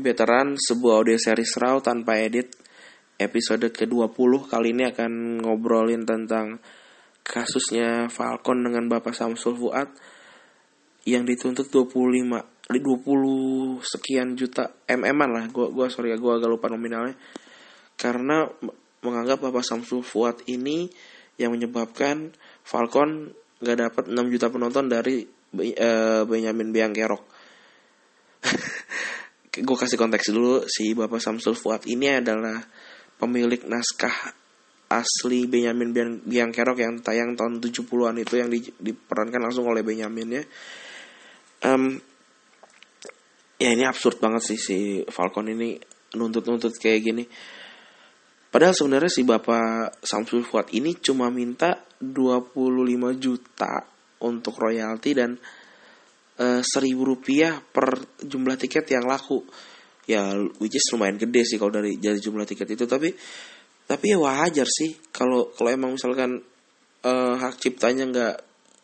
Veteran, sebuah audio series raw tanpa edit. Episode ke-20 kali ini akan ngobrolin tentang kasusnya Falcon dengan Bapak Samsul Fuad yang dituntut 25 20 sekian juta mm lah. Gua gua sorry ya, gua agak lupa nominalnya. Karena menganggap Bapak Samsul Fuad ini yang menyebabkan Falcon gak dapat 6 juta penonton dari uh, Benjamin Biangkerok. gue kasih konteks dulu si Bapak Samsul Fuad ini adalah pemilik naskah asli Benyamin Biang Kerok yang tayang tahun 70-an itu yang di, diperankan langsung oleh Benyamin ya. Um, ya ini absurd banget sih si Falcon ini nuntut-nuntut kayak gini. Padahal sebenarnya si Bapak Samsul Fuad ini cuma minta 25 juta untuk royalti dan seribu rupiah per jumlah tiket yang laku. Ya which is lumayan gede sih kalau dari dari jumlah tiket itu. Tapi tapi ya wajar sih kalau kalau emang misalkan uh, hak ciptanya nggak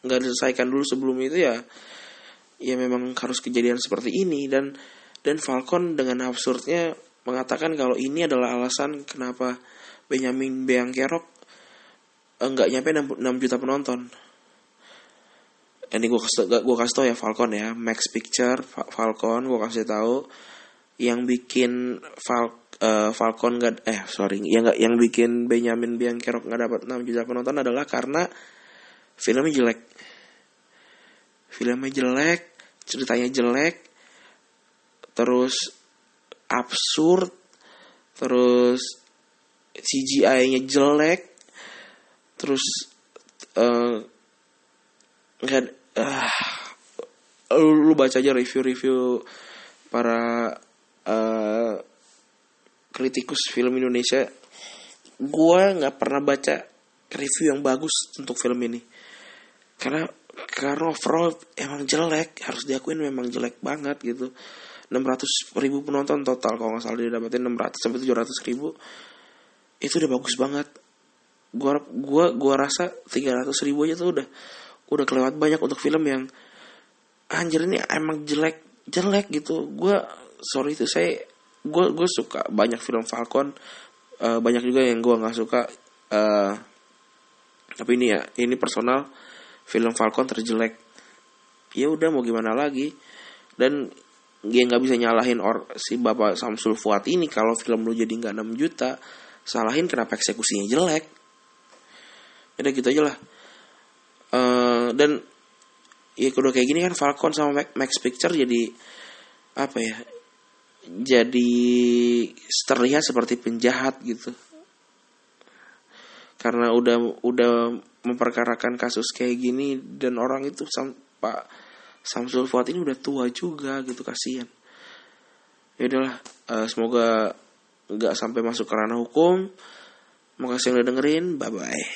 nggak diselesaikan dulu sebelum itu ya ya memang harus kejadian seperti ini. Dan dan Falcon dengan absurdnya mengatakan kalau ini adalah alasan kenapa Benjamin Beang Kerok enggak nyampe 6 juta penonton ini gue kasih gue kasih tau ya Falcon ya. Max Picture Falcon gue kasih tahu yang bikin Fal uh, Falcon gak eh sorry. Yang gak yang bikin Benjamin Biancarok nggak dapat 6 juta penonton adalah karena filmnya jelek. Filmnya jelek ceritanya jelek terus absurd terus CGI-nya jelek terus uh, nggak uh, lu, baca aja review-review para uh, kritikus film Indonesia. Gue nggak pernah baca review yang bagus untuk film ini. Karena karena overall emang jelek harus diakuin memang jelek banget gitu. 600 ribu penonton total kalau nggak salah dia dapetin 600 sampai 700 ribu. Itu udah bagus banget. Gua gua gua rasa 300 ribu aja tuh udah udah kelewat banyak untuk film yang anjir ini emang jelek jelek gitu. Gue sorry itu saya gue gue suka banyak film Falcon. Uh, banyak juga yang gue nggak suka. Uh, tapi ini ya ini personal film Falcon terjelek. Ya udah mau gimana lagi? Dan dia nggak bisa nyalahin or si bapak Samsul Fuad ini kalau film lu jadi nggak 6 juta salahin kenapa eksekusinya jelek? Udah gitu aja lah. Uh, dan ya udah kayak gini kan Falcon sama Max Picture jadi apa ya jadi terlihat seperti penjahat gitu. Karena udah udah memperkarakan kasus kayak gini dan orang itu sam, Pak Samsul Fuad ini udah tua juga gitu kasihan. Ya udahlah uh, semoga nggak sampai masuk ke ranah hukum. Makasih udah dengerin bye bye